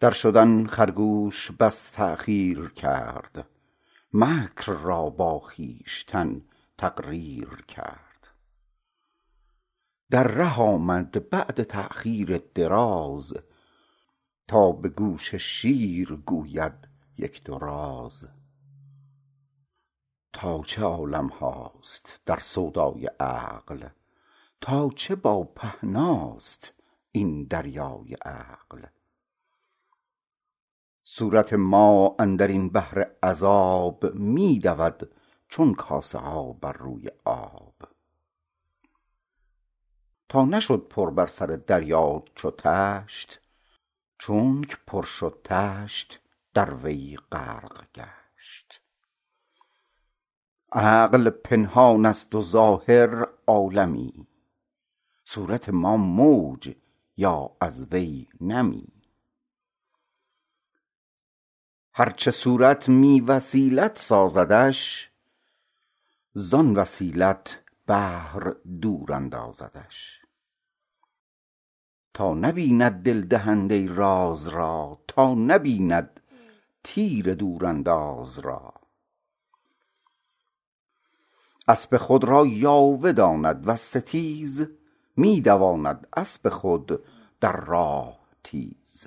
در شدن خرگوش بس تأخیر کرد مکر را با خویشتن تقریر کرد. در ره آمد بعد تأخیر دراز تا به گوش شیر گوید یک دو راز. تا چه عالمهاست در سودای عقل تا چه با پهناست این دریای عقل. صورت ما اندرین بحر عذاب می دود چون کاسه ها بر روی آب. تا نشد پر بر سر دریا چو طشت چونک پر شد طشت در وی غرق گشت. عقل پنهانست و ظاهر عالمی. صورت ما موج یا از وی نمی. هرچه صورت می وسیلت سازدش زان وسیلت بحر دور اندازدش. تا نبیند دل دهنده راز را تا نبیند تیر دورانداز را. اسپ خود را یاوه داند وز ستیز می دواند اسپ خود در راه تیز.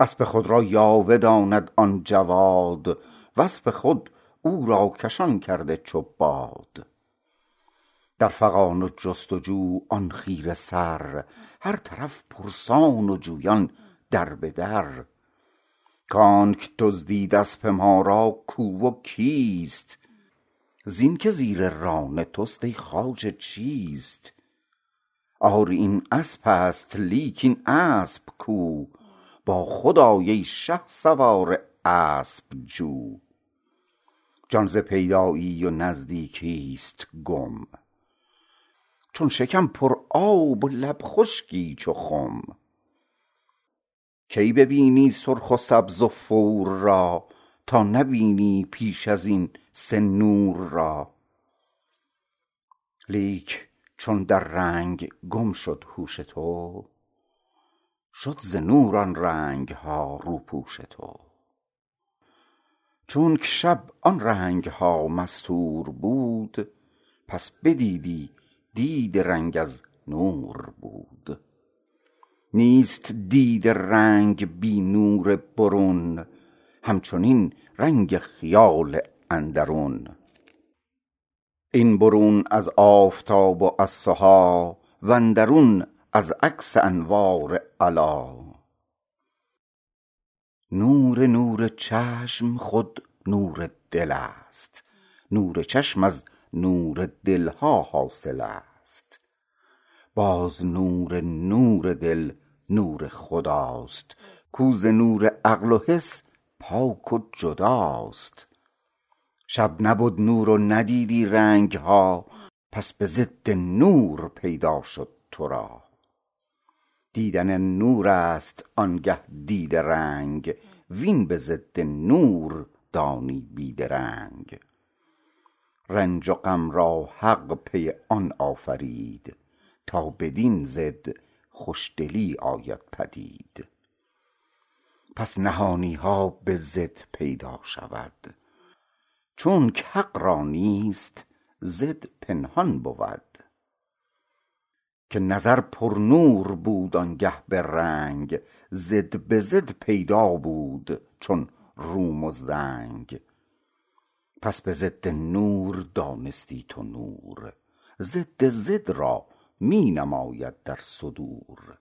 اسپ خود را یاوه داند آن جواد و اسپ خود او را کشان کرده چو باد. در فغان و جست و جو آن خیره سر هر طرف پرسان و جویان در به در. کان که دزدید اسپ ما را کو و کیست؟ زین که زیر ران تست ای خواجه چیست؟ آری این اسپست لیک این اسپ کو؟ با خود آی ای شهسوار اسپ جو! جان ز پیدایی و نزدیکیست گم. چون شکم پر آب و لب خشکی چو خم. کی ببینی سرخ و سبز و فور را؟ تا نبینی پیش ازین سه نور را. لیک چون در رنگ گم شد هوش تو شد ز نور آن رنگها روپوش تو. چونک شب آن رنگها مستور بود پس بدیدی دید رنگ از نور بود. نیست دید رنگ بی نور برون همچنین رنگ خیال اندرون. این برون از آفتاب و از سها واندرون از عکس انوار علا. نور نور چشم خود نور دلست نور چشم از نور دلها حاصلست باز نور نور دل نور خداست. کو ز نور عقل و حس پاک و جداست. شب نبد نور و ندیدی رنگها پس به ضد نور پیدا شد ترا دیدن نورست آنگه دید رنگ وین به ضد نور دانی بی درنگ رنج و غم را حق پی آن آفرید تا بدین ضد خوشدلی آید پدید. پس نهانیها به ضد پیدا شود. چونک حق را نیست ضد پنهان بود. که نظر پرنور بود آنگه به رنگ ضد به ضد پیدا بود چون روم و زنگ. پس به ضد نور دانستی تو نور ضد ضد را می نماید در صدور.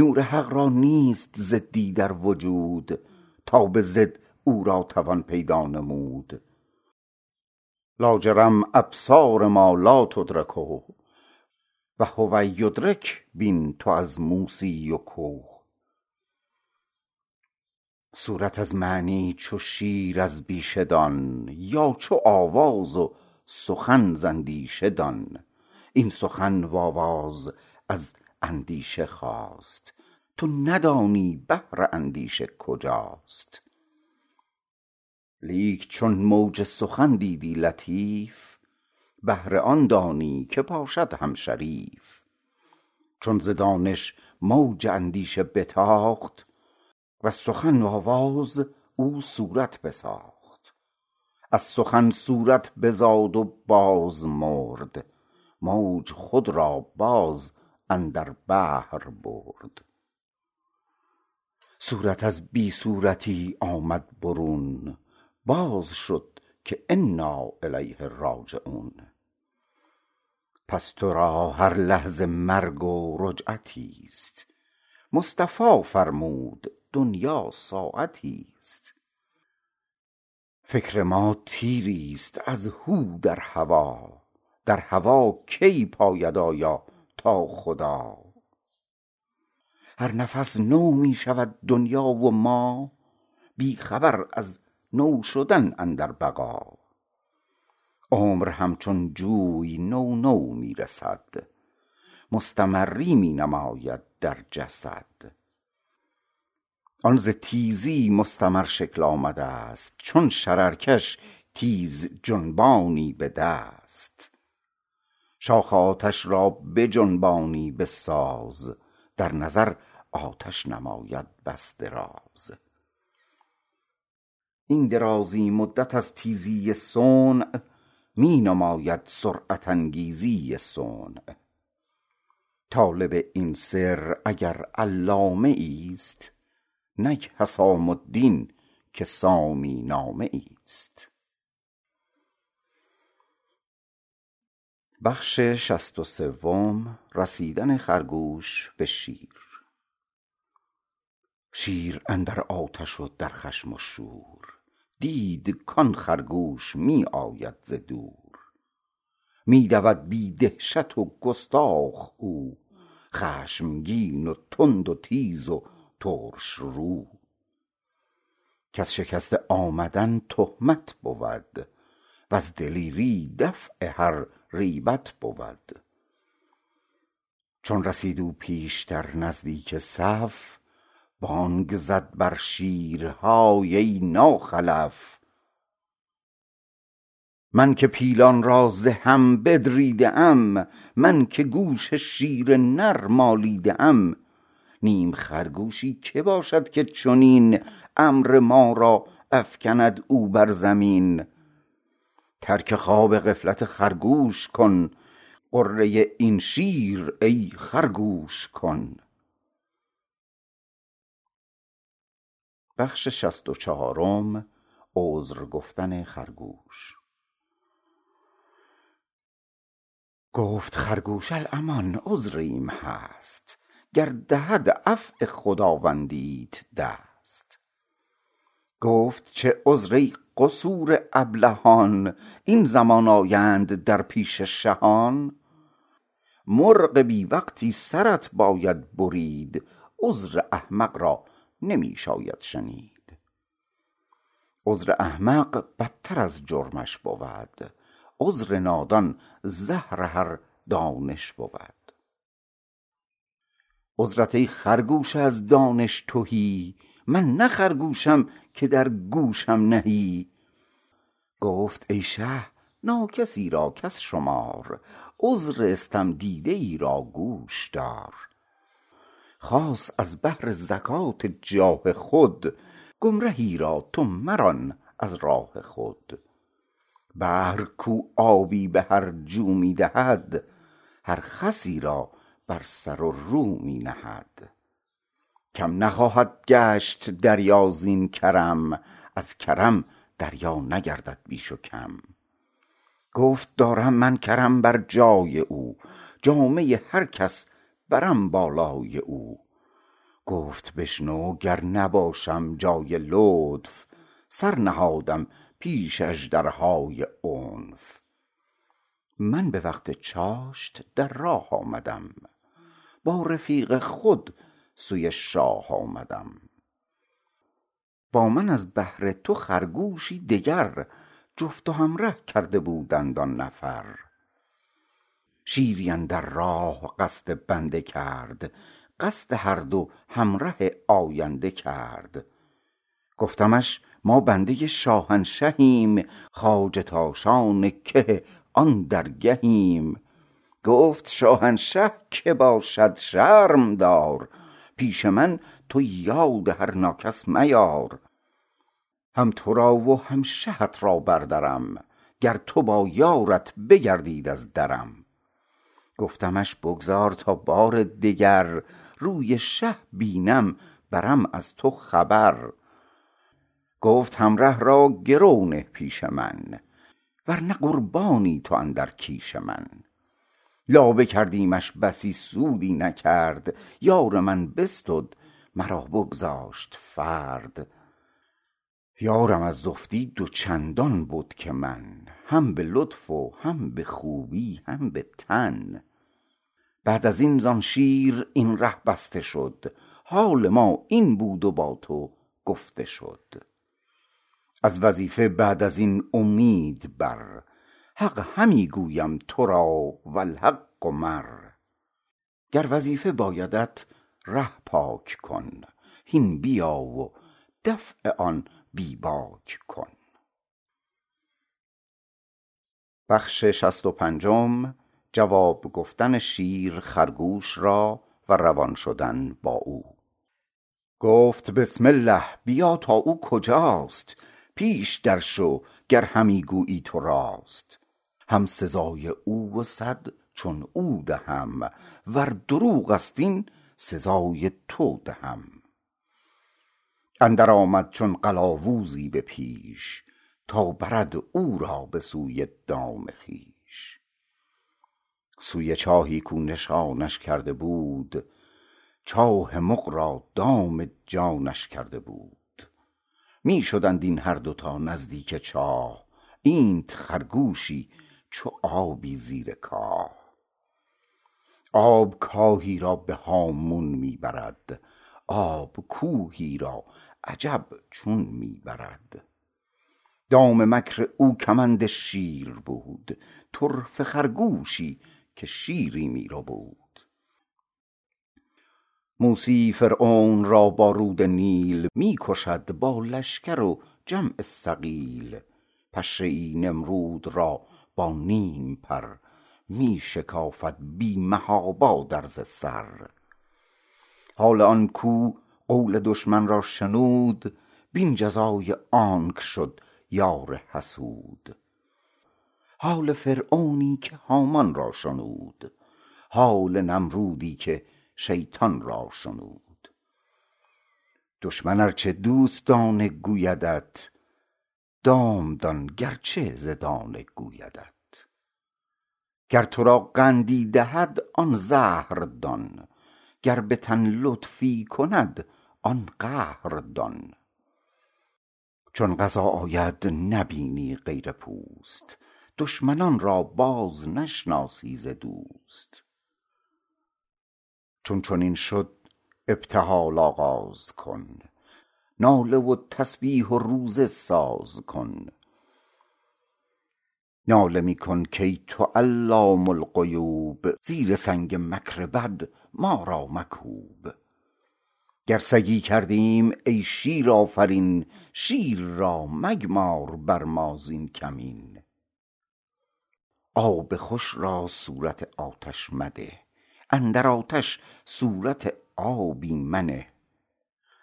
نور حق را نیست ضدی در وجود تا به ضد او را توان پیدا نمود. لاجرم ابصار ما لا تدرکه و هو یدرک بین تو از موسی و که صورت از معنی چو شیر از بیشه دان یا چو آواز و سخن ز اندیشه دان. این سخن و آواز از اندیشه خاست تو ندانی بحر اندیشه کجاست. لیک چون موج سخن دیدی لطیف بهر آن دانی که باشد هم شریف. چون ز دانش موج اندیشه بتاخت وز سخن آواز او صورت بساخت. از سخن صورت بزاد و باز مرد موج خود را باز اندر بحر برد. صورت از بی صورتی آمد برون. باز شد که انا الیه راجعون. پس ترا هر لحظه مرگ و رجعتیست مصطفی فرمود دنیا ساعتیست فکر ما تیریست از هو در هوا. در هوا کی پاید آیا؟ تا خدا. هر نفس نو می شود دنیا و ما بی خبر از نو شدن اندر بقا. عمر همچون جوی نو نو می رسد مستمری می نماید در جسد. آن ز تیزی مستمر شکل آمدست چون شررکش تیز جنبانی به دست. شاخ آتش را بجنبانی به ساز در نظر آتش نماید بس دراز این درازی مدت از تیزی صنع می نماید سرعت انگیزی صنع. طالب این سر اگر علامه ایست نک حسام الدین که سامی نامه ایست رسیدن خرگوش به شیر. شیر اندر آتش و در خشم و شور دید کان خرگوش می آید ز دور. می دود بی دهشت و گستاخ او خشمگین و تند و تیز و ترش رو. کز شکسته آمدن تهمت بود وز دلیری دفع هر ریبت بود. چون رسید او پیشتر نزدیک صف بانگ زد بر شیرهای ای ناخلف. من که پیلان را ز هم بدریده ام من که گوش شیر نر مالیده ام نیم خرگوشی که باشد که چنین امر ما را افکند او بر زمین. ترک خواب غفلت خرگوش کن. غره این شیر ای خرگوش کن. گفت خرگوش الامان عذریم هست. گر دهد عفو خداوندیت دست. گفت چه عذر ای قصور ابلهان این زمان آیند در پیش شهان؟ مرغ بی وقتی سرت باید برید عذر احمق را نمی شاید شنید. عذر احمق بدتر از جرمش بود عذر نادان زهر هر دانش بود. عذرت ای خرگوش از دانش تهی من نه خرگوشم که در گوشم نهی. گفت ای شه ناکسی را کس شمار عذر استم دیده ای را گوش دار. خاص از بهر زکات جاه خود گمرهی را تو مران از راه خود. بحر کو آبی به هر جو می دهد هر خسی را بر سر و رو می نهد. کم نخواهد گشت دریا زین کرم از کرم دریا نگردد بیش و کم. گفت دارم من کرم بر جای او جامه هر کس برم بالای او. گفت بشنو گر نباشم جای لطف سر نهادم پیش اژدرهای عنف. من به وقت چاشت در راه آمدم. با رفیق خود سوی شاه آمدم. با من از بهر تو خرگوشی دگر جفت و همره کرده بودند آن نفر. شیری اندر راه قصد بنده کرد قصد هر دو همره آینده کرد. گفتمش ما بنده شاهنشهیم خواجه تاشان که آن درگهیم. گفت شاهنشه که باشد شرم دار پیش من تو یاد هر ناکس میار. هم تو را و هم شهت را بردرم گر تو با یارت بگردید از درم. گفتمش بگذار تا بار دگر روی شه بینم برم از تو خبر. گفت همره را گرو نه پیش من ورنه قربانی تو اندر کیش من. لابه کردیمش بسی سودی نکرد. یار من بستد مرا بگذاشت فرد. یارم از زفتی دو چندان بد که من هم به لطف و هم به خوبی هم به تن. بعد ازین زان شیر این ره بسته شد. حال ما این بود و با تو گفته شد. از وظیفه بعد ازین امید بر حق همی گویم تو را والحق مر. گر وظیفه بایدت ره پاک کن هین بیا و دفع آن بی باک کن. جواب گفتن شیر خرگوش را و روان شدن با او. گفت بسم الله بیا تا او کجاست؟ پیش در شو گر همی گویی تو راست. هم سزای او و صد چون او دهم ور دروغست این سزای تو دهم. اندر آمد چون قلاوزی به پیش تا برد او را به سوی دام خویش. سوی چاهی کو نشانش کرده بود چاه مغ را دام جانش کرده بود. می شدند این هر دوتا نزدیک چاه اینت خرگوشی چو آبی زیر کاه. آب کاهی را به هامون می برد آب کوهی را عجب چون می برد. دام مکر او کمند شیر بود طرفه خرگوشی که شیری می ربود موسی فرعون را با رود نیل می کشد با لشکر و جمع ثقیل. پشه ای نمرود را با نیم پر می شکافد بی محابا در ز سر. حال آن کو قول دشمن را شنود بین جزای آنک شد یار حسود. حال فرعونی که هامان را شنود حال نمرودی که شیطان را شنود. دشمن ار چه دوستانه گویدت دام دان گرچه ز دانه گویدت. گر تو را قندی دهد آن زهر دان گر به تن لطفی کند آن قهر دان چون قضا آید نبینی غیر پوست دشمنان را باز نشناسی ز دوست. چون چنین شد ابتهال آغاز کن. ناله و تسبیح و روزه ساز کن. ناله می کن کای تو علام الغیوب زیر سنگ مکر بد ما را مکوب. گر سگی کردیم ای شیر آفرین شیر را مگمار بر ما زین کمین. آب خوش را صورت آتش مده اندر آتش صورت آبی منه.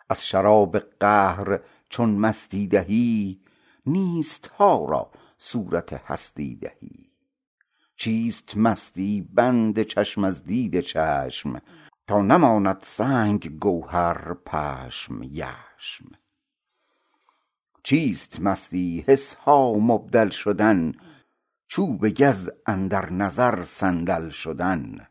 از شراب قهر چون مستی دهی نیستها را صورت هستی دهی. چیست مستی بند چشم از دید چشم تا نماند سنگ گوهر پشم یشم؟ چیست مستی حسها مبدل شدن چوب گز اندر نظر صندل شدن؟